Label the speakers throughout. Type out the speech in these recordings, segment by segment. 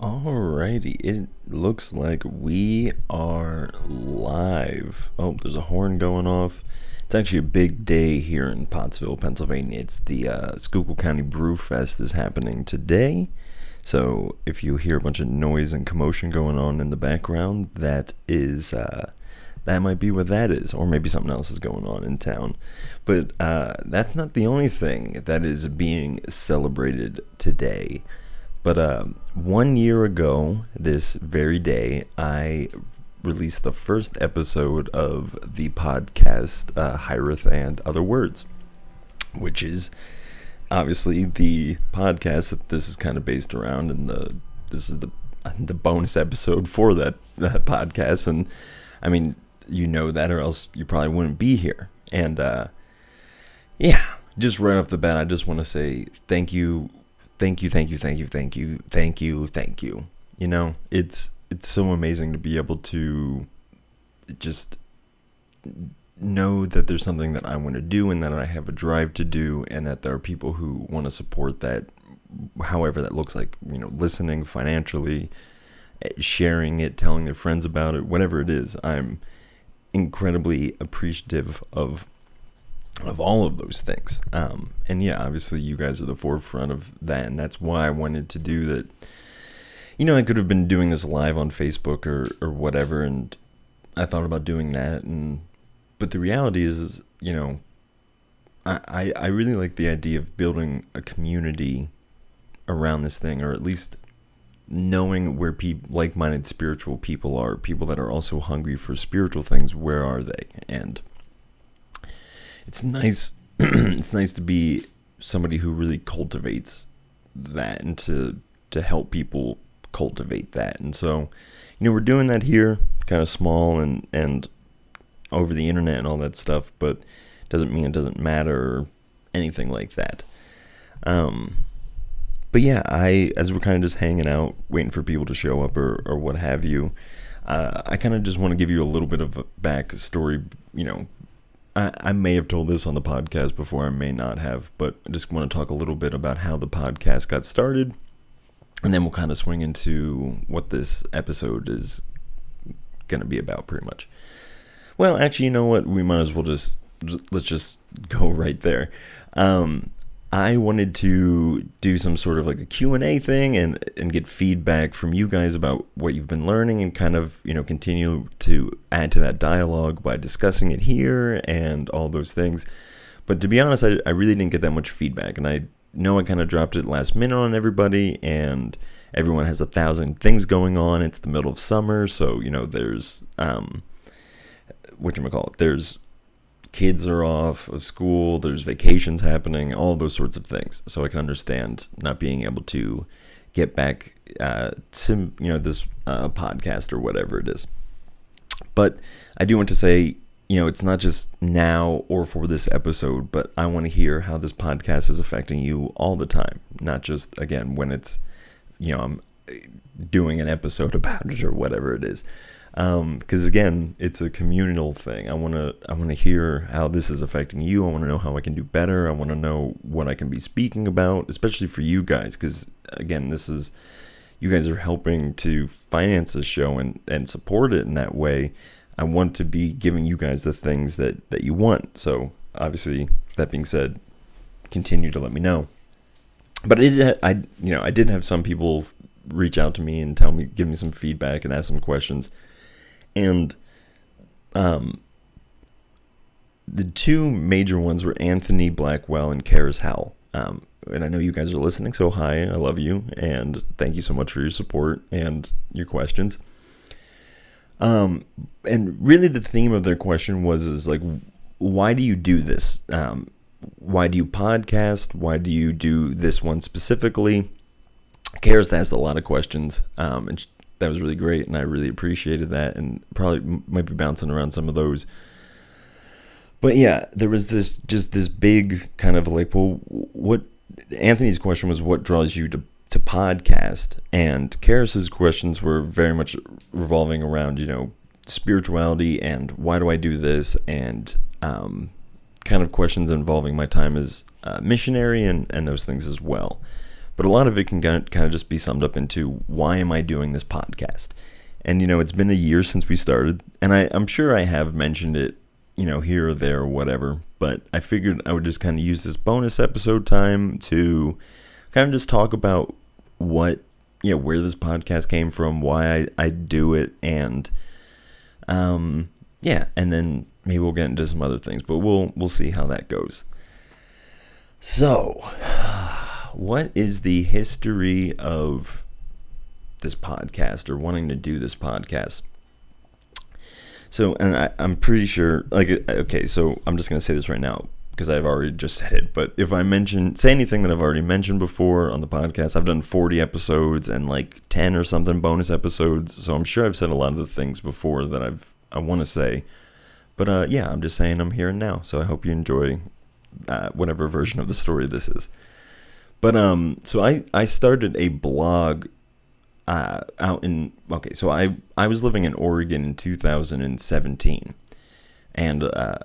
Speaker 1: Alrighty, it looks like we are live. Oh, there's a horn going off. It's actually a big day here in Pottsville, Pennsylvania. It's the uh, Schuylkill County Brew Fest is happening today. So if you hear a bunch of noise and commotion going on in the background, that is uh, that might be what that is, or maybe something else is going on in town. But uh, that's not the only thing that is being celebrated today. But uh, one year ago, this very day, I released the first episode of the podcast uh, Hiraeth and Other Words, which is obviously the podcast that this is kind of based around, and the this is the the bonus episode for that that podcast. And I mean, you know that, or else you probably wouldn't be here. And uh, yeah, just right off the bat, I just want to say thank you, thank you, thank you, thank you, thank you, thank you, thank you. You know, it's it's so amazing to be able to just know that there's something that I want to do and that I have a drive to do and that there are people who want to support that however that looks like, you know, listening financially, eh, sharing it, telling their friends about it, whatever it is. I'm incredibly appreciative of of all of those things. Um, and yeah, obviously you guys are the forefront of that and that's why I wanted to do that you know, I could have been doing this live on Facebook or, or whatever, and I thought about doing that, and but the reality is, is you know, I, I, I really like the idea of building a community around this thing, or at least knowing where people like-minded spiritual people are, people that are also hungry for spiritual things. Where are they? And it's nice. it's nice to be somebody who really cultivates that and to to help people cultivate that. And so, you know, we're doing that here, kind of small and and over the internet and all that stuff, but doesn't mean it doesn't matter or anything like that. Um, but yeah, I as we're kind of just hanging out, waiting for people to show up or or what have you. Uh, I kind of just want to give you a little bit of a backstory. You know, I, I may have told this on the podcast before, I may not have, but I just want to talk a little bit about how the podcast got started and then we'll kind of swing into what this episode is going to be about pretty much. Well actually you know what? We might as well just, just let's just go right there. Um, i wanted to do some sort of like a q&a thing and and get feedback from you guys about what you've been learning and kind of you know continue to add to that dialogue by discussing it here and all those things but to be honest i, I really didn't get that much feedback and i know I kind of dropped it last minute on everybody, and everyone has a thousand things going on. It's the middle of summer, so you know there's um, what you call it. There's kids are off of school. There's vacations happening. All those sorts of things. So I can understand not being able to get back uh, to you know this uh, podcast or whatever it is. But I do want to say you know, it's not just now or for this episode, but I want to hear how this podcast is affecting you all the time, not just again when it's, you know, I'm doing an episode about it or whatever it is. Because um, again, it's a communal thing. I want to I want to hear how this is affecting you. I want to know how I can do better. I want to know what I can be speaking about, especially for you guys. Because again, this is you guys are helping to finance the show and and support it in that way. I want to be giving you guys the things that that you want. So obviously, that being said, continue to let me know. But I did, I you know, I did have some people reach out to me and tell me, give me some feedback and ask some questions, and um, the two major ones were Anthony Blackwell and Karis Howell. Um, and I know you guys are listening, so hi, I love you, and thank you so much for your support and your questions. Um, and really, the theme of their question was is like, why do you do this? Um, why do you podcast? Why do you do this one specifically? Karis asked a lot of questions, um, and that was really great, and I really appreciated that, and probably might be bouncing around some of those. But yeah, there was this just this big kind of like, well, what Anthony's question was, what draws you to to podcast, and Karis's questions were very much revolving around, you know, spirituality and why do I do this, and um, kind of questions involving my time as a missionary and, and those things as well. But a lot of it can kind of just be summed up into why am I doing this podcast? And you know, it's been a year since we started, and I, I'm sure I have mentioned it, you know, here or there or whatever. But I figured I would just kind of use this bonus episode time to kind of just talk about what you know where this podcast came from, why I, I do it, and um yeah, and then maybe we'll get into some other things, but we'll we'll see how that goes. So, what is the history of this podcast or wanting to do this podcast? So, and I, I'm pretty sure, like, okay, so I'm just gonna say this right now because I've already just said it. But if I mention say anything that I've already mentioned before on the podcast, I've done 40 episodes and like 10 or something bonus episodes. So I'm sure I've said a lot of the things before that I've I want to say. But uh, yeah, I'm just saying I'm here and now. So I hope you enjoy uh, whatever version of the story this is. But um, so I I started a blog uh, out in okay. So I I was living in Oregon in 2017, and uh,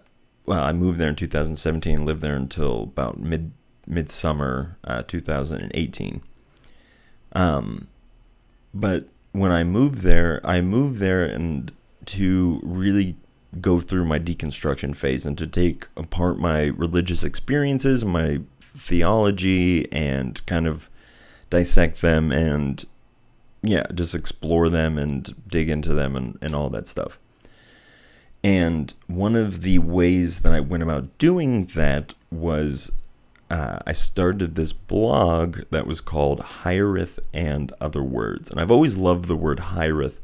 Speaker 1: well, I moved there in 2017, lived there until about mid midsummer uh, 2018. Um, but when I moved there, I moved there and to really go through my deconstruction phase and to take apart my religious experiences, my theology, and kind of dissect them and yeah, just explore them and dig into them and, and all that stuff. And one of the ways that I went about doing that was uh, I started this blog that was called Hiraeth and Other Words. And I've always loved the word Hiraeth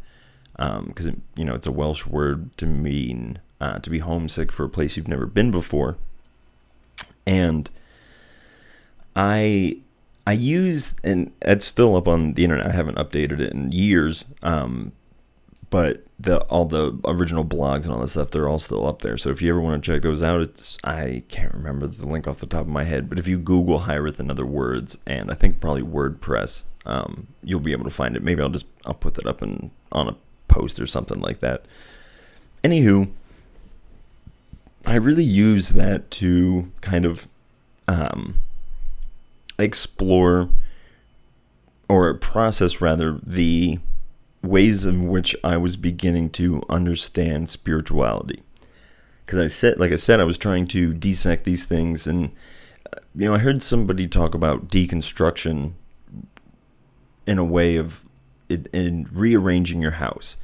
Speaker 1: because, um, you know, it's a Welsh word to mean uh, to be homesick for a place you've never been before. And I I use and it's still up on the internet. I haven't updated it in years, um, but the all the original blogs and all that stuff they're all still up there. So if you ever want to check those out it's i can't remember the link off the top of my head but if you google Hiraeth and other words and i think probably wordpress um, you'll be able to find it. Maybe i'll just i'll put that up in, on a post or something like that. Anywho i really use that to kind of um, explore or process rather the ways in which I was beginning to understand spirituality. Because I said, like I said, I was trying to dissect these things, and uh, you know, I heard somebody talk about deconstruction in a way of it, in rearranging your house,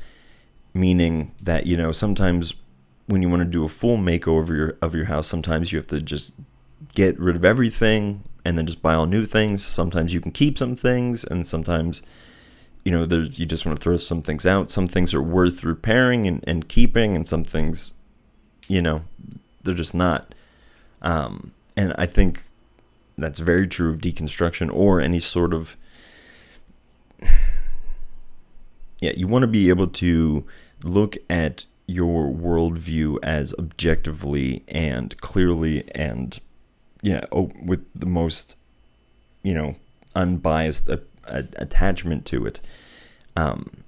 Speaker 1: meaning that you know sometimes when you want to do a full makeover of your house, sometimes you have to just get rid of everything and then just buy all new things. Sometimes you can keep some things, and sometimes you know, there's you just want to throw some things out. Some things are worth repairing and, and keeping, and some things, you know, they're just not. Um, and I think that's very true of deconstruction or any sort of. Yeah, you want to be able to look at your worldview as objectively and clearly and yeah, oh, with the most, you know, unbiased attachment to it. Um,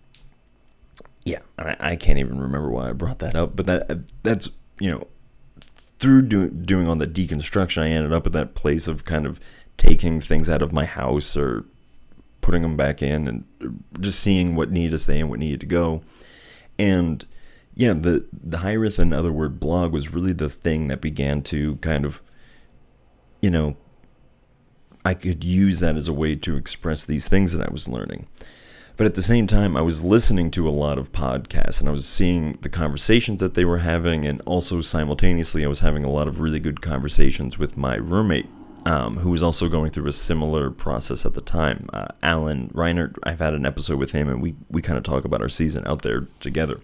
Speaker 1: yeah, I, I can't even remember why I brought that up, but that that's you know through do, doing all the deconstruction, I ended up at that place of kind of taking things out of my house or putting them back in and just seeing what needed to stay and what needed to go. And yeah, the the Hiraeth and Other Word blog was really the thing that began to kind of, you know, I could use that as a way to express these things that I was learning. But at the same time, I was listening to a lot of podcasts and I was seeing the conversations that they were having, and also simultaneously, I was having a lot of really good conversations with my roommate, um, who was also going through a similar process at the time. Uh, Alan Reinert, I've had an episode with him, and we, we kind of talk about our season out there together.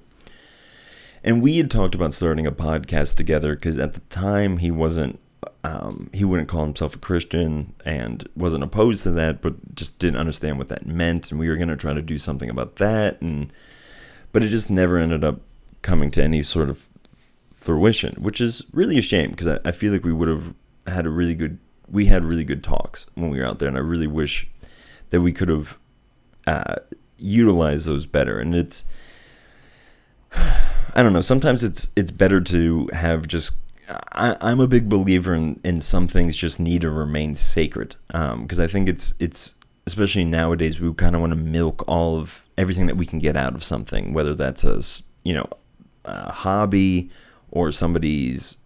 Speaker 1: And we had talked about starting a podcast together because at the time he wasn't um, he wouldn't call himself a Christian and wasn't opposed to that, but just didn't understand what that meant. And we were going to try to do something about that, and but it just never ended up coming to any sort of fruition, which is really a shame because I, I feel like we would have had a really good we had really good talks when we were out there, and I really wish that we could have uh, utilized those better. And it's I don't know. Sometimes it's it's better to have just I, am a big believer in, in some things just need to remain sacred because um, I think it's it's especially nowadays, we kind of want to milk all of everything that we can get out of something, whether that's a you know a hobby or somebody's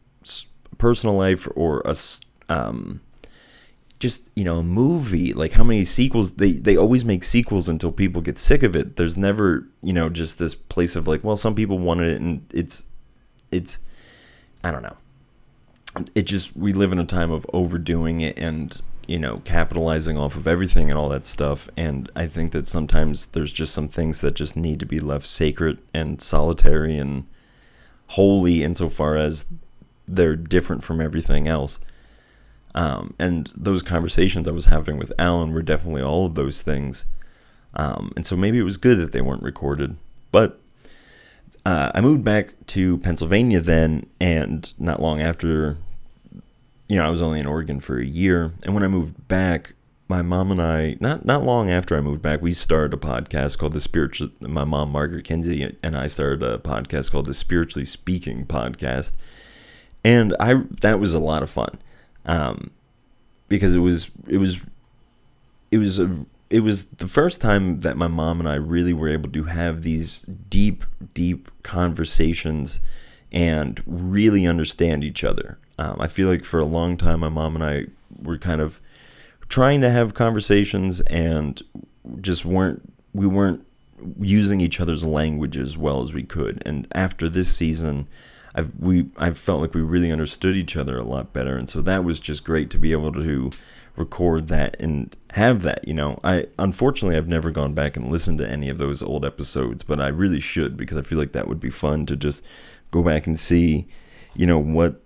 Speaker 1: personal life or a um, just you know a movie like how many sequels they they always make sequels until people get sick of it. There's never you know just this place of like well some people wanted it and it's it's i don't know it just we live in a time of overdoing it and you know capitalizing off of everything and all that stuff and i think that sometimes there's just some things that just need to be left sacred and solitary and holy insofar as they're different from everything else um, and those conversations I was having with Alan were definitely all of those things. Um, and so maybe it was good that they weren't recorded. But uh, I moved back to Pennsylvania then, and not long after, you know, I was only in Oregon for a year. And when I moved back, my mom and I, not not long after I moved back, we started a podcast called the Spiritual. My mom, Margaret Kinsey, and I started a podcast called the Spiritually Speaking Podcast, and I that was a lot of fun um, because it was it was it was a it was the first time that my mom and I really were able to have these deep deep conversations and really understand each other. Um, I feel like for a long time my mom and I were kind of trying to have conversations and just weren't we weren't using each other's language as well as we could. And after this season, I've we I felt like we really understood each other a lot better, and so that was just great to be able to record that and have that. You know, I unfortunately I've never gone back and listened to any of those old episodes, but I really should because I feel like that would be fun to just go back and see, you know, what,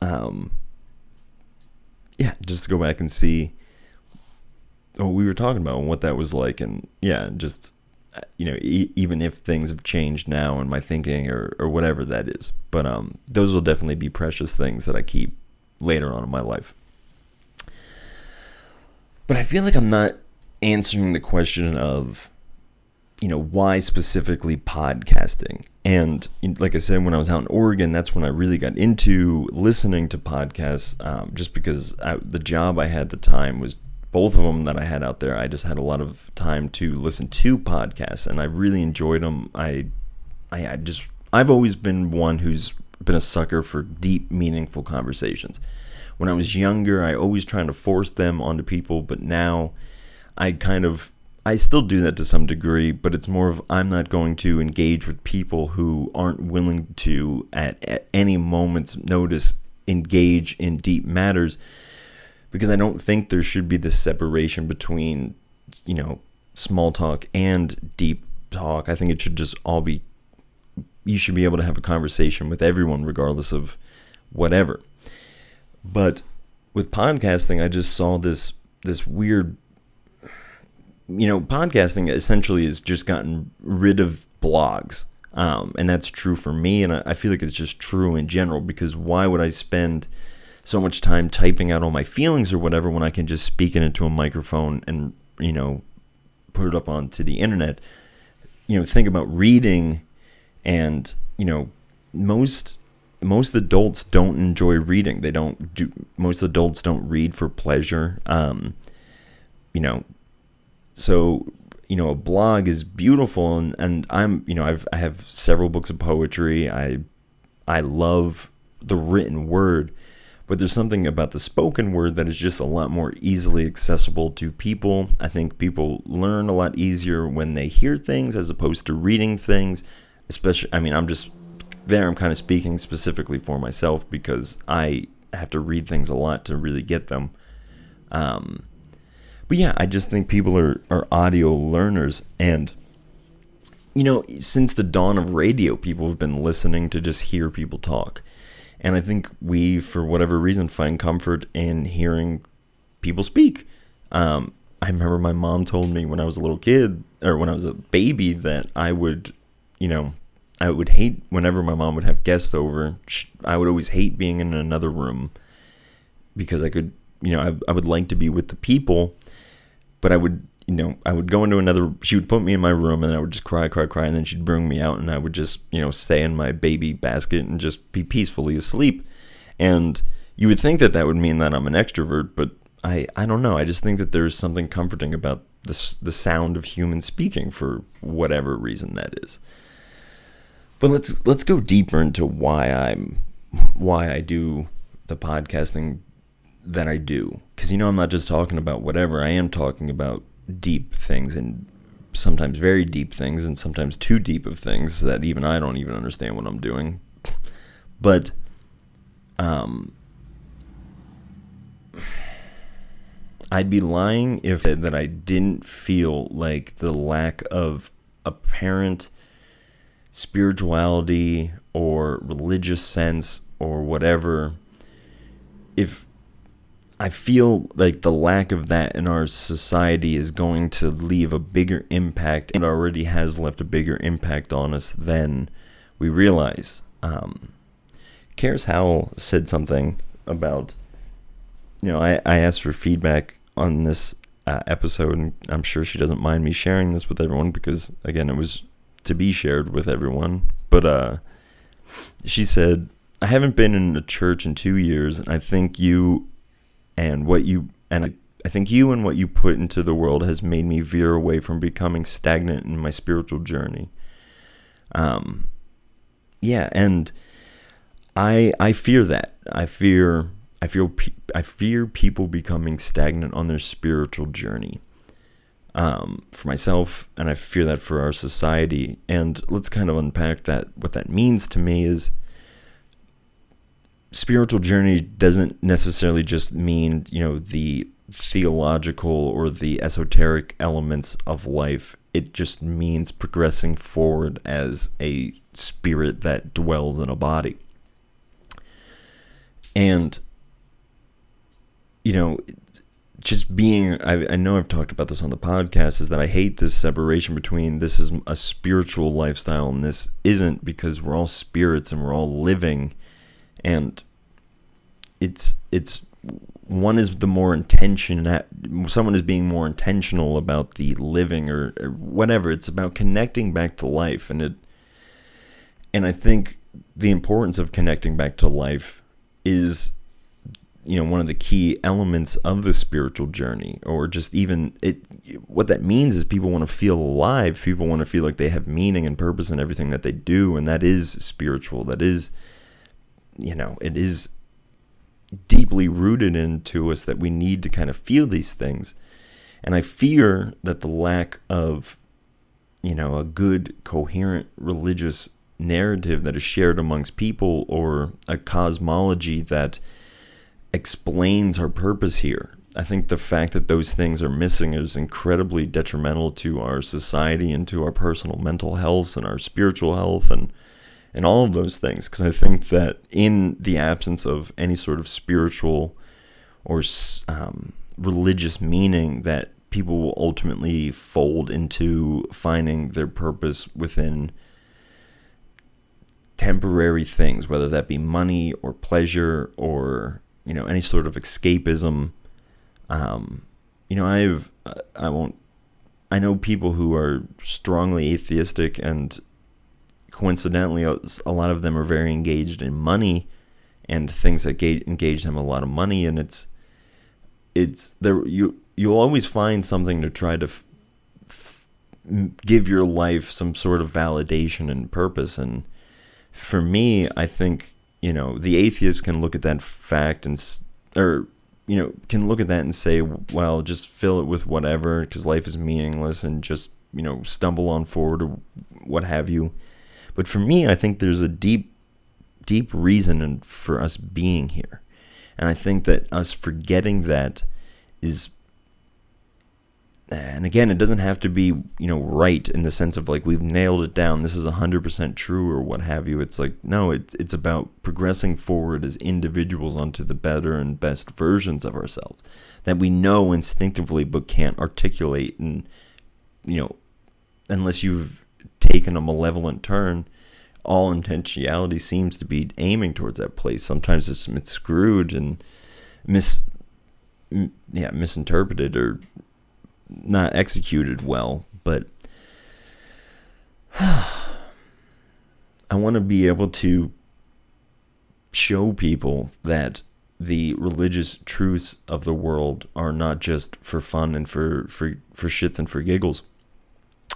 Speaker 1: um, yeah, just to go back and see what we were talking about and what that was like, and yeah, just you know, e- even if things have changed now in my thinking or, or whatever that is. But um, those will definitely be precious things that I keep later on in my life. But I feel like I'm not answering the question of, you know, why specifically podcasting. And like I said, when I was out in Oregon, that's when I really got into listening to podcasts, um, just because I, the job I had at the time was both of them that I had out there, I just had a lot of time to listen to podcasts, and I really enjoyed them. I, I, I just, I've always been one who's been a sucker for deep, meaningful conversations. When I was younger, I always trying to force them onto people, but now, I kind of, I still do that to some degree, but it's more of I'm not going to engage with people who aren't willing to, at, at any moment's notice, engage in deep matters because I don't think there should be this separation between, you know, small talk and deep talk. I think it should just all be, you should be able to have a conversation with everyone, regardless of whatever. But with podcasting, I just saw this this weird you know, podcasting essentially has just gotten rid of blogs. Um, and that's true for me. And I, I feel like it's just true in general because why would I spend so much time typing out all my feelings or whatever when I can just speak it into a microphone and, you know, put it up onto the internet. You know, think about reading and, you know, most most adults don't enjoy reading. They don't do most adults don't read for pleasure. Um, you know, so you know, a blog is beautiful and, and I'm you know, I've I have several books of poetry. I I love the written word but there's something about the spoken word that is just a lot more easily accessible to people. I think people learn a lot easier when they hear things as opposed to reading things. Especially, I mean, I'm just there, I'm kind of speaking specifically for myself because I have to read things a lot to really get them. Um, but yeah, I just think people are, are audio learners. And, you know, since the dawn of radio, people have been listening to just hear people talk. And I think we, for whatever reason, find comfort in hearing people speak. Um, I remember my mom told me when I was a little kid, or when I was a baby, that I would, you know, I would hate whenever my mom would have guests over. I would always hate being in another room because I could, you know, I, I would like to be with the people, but I would you know, I would go into another. She would put me in my room, and I would just cry, cry, cry, and then she'd bring me out, and I would just, you know, stay in my baby basket and just be peacefully asleep. And you would think that that would mean that I'm an extrovert, but I, I don't know. I just think that there's something comforting about the the sound of human speaking for whatever reason that is. But let's let's go deeper into why I'm why I do the podcasting that I do. Because you know I'm not just talking about whatever. I am talking about deep things and sometimes very deep things and sometimes too deep of things that even I don't even understand what I'm doing. But um I'd be lying if that I didn't feel like the lack of apparent spirituality or religious sense or whatever if I feel like the lack of that in our society is going to leave a bigger impact. It already has left a bigger impact on us than we realize. Um, Karis Howell said something about, you know, I, I asked for feedback on this uh, episode, and I'm sure she doesn't mind me sharing this with everyone because, again, it was to be shared with everyone. But uh, she said, I haven't been in a church in two years, and I think you and what you and I, I think you and what you put into the world has made me veer away from becoming stagnant in my spiritual journey. Um, yeah, and I I fear that. I fear I feel I fear people becoming stagnant on their spiritual journey. Um, for myself, and I fear that for our society. And let's kind of unpack that. What that means to me is spiritual journey doesn't necessarily just mean you know the theological or the esoteric elements of life. It just means progressing forward as a spirit that dwells in a body. And you know, just being, I, I know I've talked about this on the podcast, is that I hate this separation between this is a spiritual lifestyle and this isn't because we're all spirits and we're all living. And it's, it's, one is the more intention that someone is being more intentional about the living or, or whatever it's about connecting back to life and it and i think the importance of connecting back to life is you know one of the key elements of the spiritual journey or just even it what that means is people want to feel alive people want to feel like they have meaning and purpose in everything that they do and that is spiritual that is you know it is deeply rooted into us that we need to kind of feel these things. And i fear that the lack of you know a good coherent religious narrative that is shared amongst people or a cosmology that explains our purpose here. I think the fact that those things are missing is incredibly detrimental to our society and to our personal mental health and our spiritual health and and all of those things because I think that in the absence of any sort of spiritual or um, religious meaning that people will ultimately fold into finding their purpose within temporary things whether that be money or pleasure or you know any sort of escapism um, you know i've i won't i know people who are strongly atheistic and coincidentally a lot of them are very engaged in money and things that engage them a lot of money. And it's it's there you you'll always find something to try to f- give your life some sort of validation and purpose. And for me i think you know, the atheist can look at that fact and, or, you know, can look at that and say, well, just fill it with whatever because life is meaningless and just, you know, stumble on forward or what have you. But for me, I think there's a deep, deep reason for us being here. And I think that us forgetting that is and again, it doesn't have to be, you know, right in the sense of like we've nailed it down. This is 100% true or what have you. It's like, no, it's, it's about progressing forward as individuals onto the better and best versions of ourselves that we know instinctively but can't articulate. And, you know, unless you've taken a malevolent turn, all intentionality seems to be aiming towards that place. Sometimes it's, it's screwed and mis, yeah, misinterpreted or not executed well, but I want to be able to show people that the religious truths of the world are not just for fun and for for for shits and for giggles.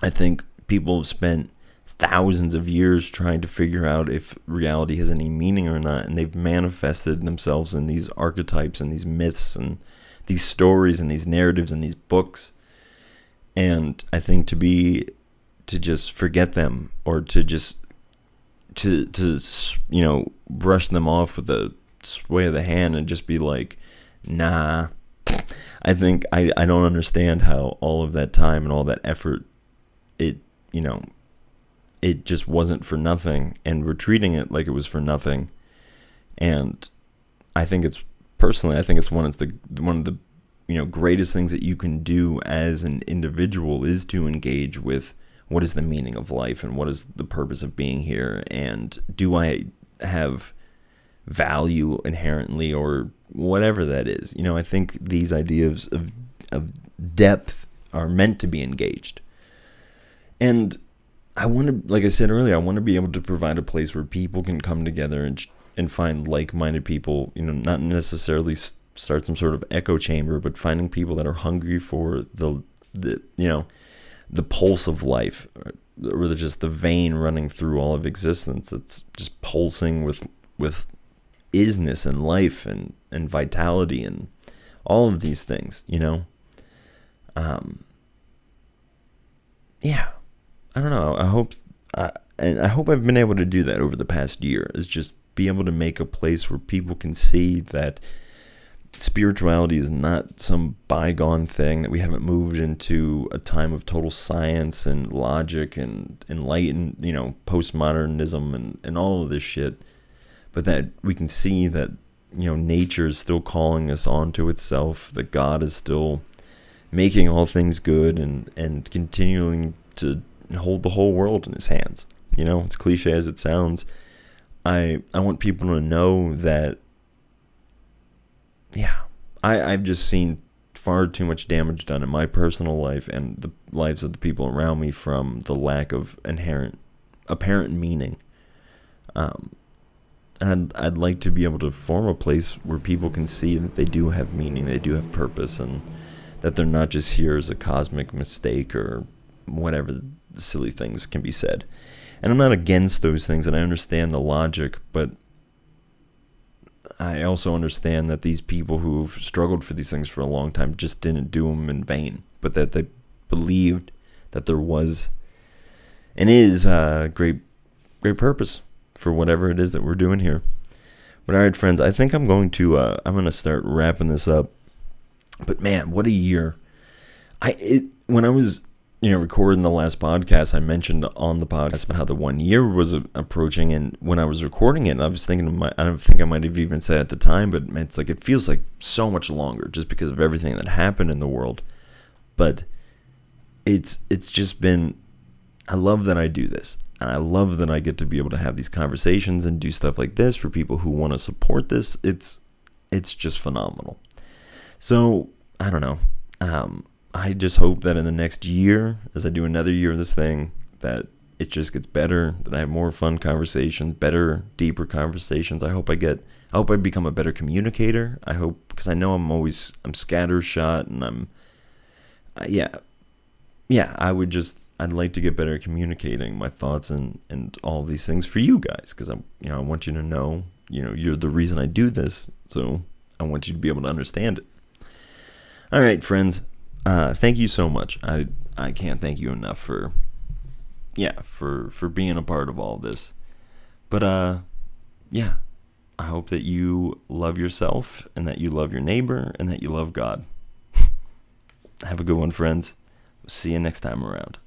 Speaker 1: I think people have spent thousands of years trying to figure out if reality has any meaning or not and they've manifested themselves in these archetypes and these myths and these stories and these narratives and these books and i think to be to just forget them or to just to to you know brush them off with a sway of the hand and just be like nah. I think i i don't understand how all of that time and all that effort it you know it just wasn't for nothing and we're treating it like it was for nothing. And i think it's personally i think it's one of the one of the you know greatest things that you can do as an individual is to engage with what is the meaning of life and what is the purpose of being here and do i have value inherently or whatever that is you know i think these ideas of of depth are meant to be engaged and I want to, like I said earlier, I want to be able to provide a place where people can come together and and find like-minded people. You know, not necessarily start some sort of echo chamber, but finding people that are hungry for the the you know the pulse of life, or just the vein running through all of existence. That's just pulsing with with isness and life and and vitality and all of these things. You know. Um. Yeah I don't know. I hope I, and I hope I've been able to do that over the past year. Is just be able to make a place where people can see that spirituality is not some bygone thing that we haven't moved into a time of total science and logic and enlightened, you know, postmodernism and, and all of this shit. But that we can see that, you know, nature is still calling us onto itself, that God is still making all things good and, and continuing to hold the whole world in his hands. You know, it's cliche as it sounds, I I want people to know that yeah, I, I've just seen far too much damage done in my personal life and the lives of the people around me from the lack of inherent apparent meaning. Um, and I'd, I'd like to be able to form a place where people can see that they do have meaning, they do have purpose, and that they're not just here as a cosmic mistake or whatever silly things can be said. And I'm not against those things, and I understand the logic, but I also understand that these people who've struggled for these things for a long time just didn't do them in vain, but that they believed that there was and is a great, great purpose for whatever it is that we're doing here. But all right, friends, I think I'm going to uh, I'm going to start wrapping this up. But man, what a year! I it when I was you know, recording the last podcast, I mentioned on the podcast about how the one year was approaching, and when I was recording it, I was thinking, my, I don't think I might have even said at the time, but it's like it feels like so much longer just because of everything that happened in the world. But it's it's just been, I love that I do this, and I love that I get to be able to have these conversations and do stuff like this for people who want to support this. It's it's just phenomenal. So I don't know. Um, I just hope that in the next year, as I do another year of this thing, that it just gets better, that I have more fun conversations, better, deeper conversations. I hope I get, I hope I become a better communicator. I hope, because I know I'm always, I'm scattershot and I'm, uh, yeah, yeah, I would just, I'd like to get better at communicating my thoughts and, and all these things for you guys, because I'm, you know, I want you to know, you know, you're the reason I do this. So I want you to be able to understand it. All right, friends. Uh, thank you so much. I I can't thank you enough for yeah for for being a part of all this. But uh, yeah, I hope that you love yourself and that you love your neighbor and that you love God. Have a good one, friends. See you next time around.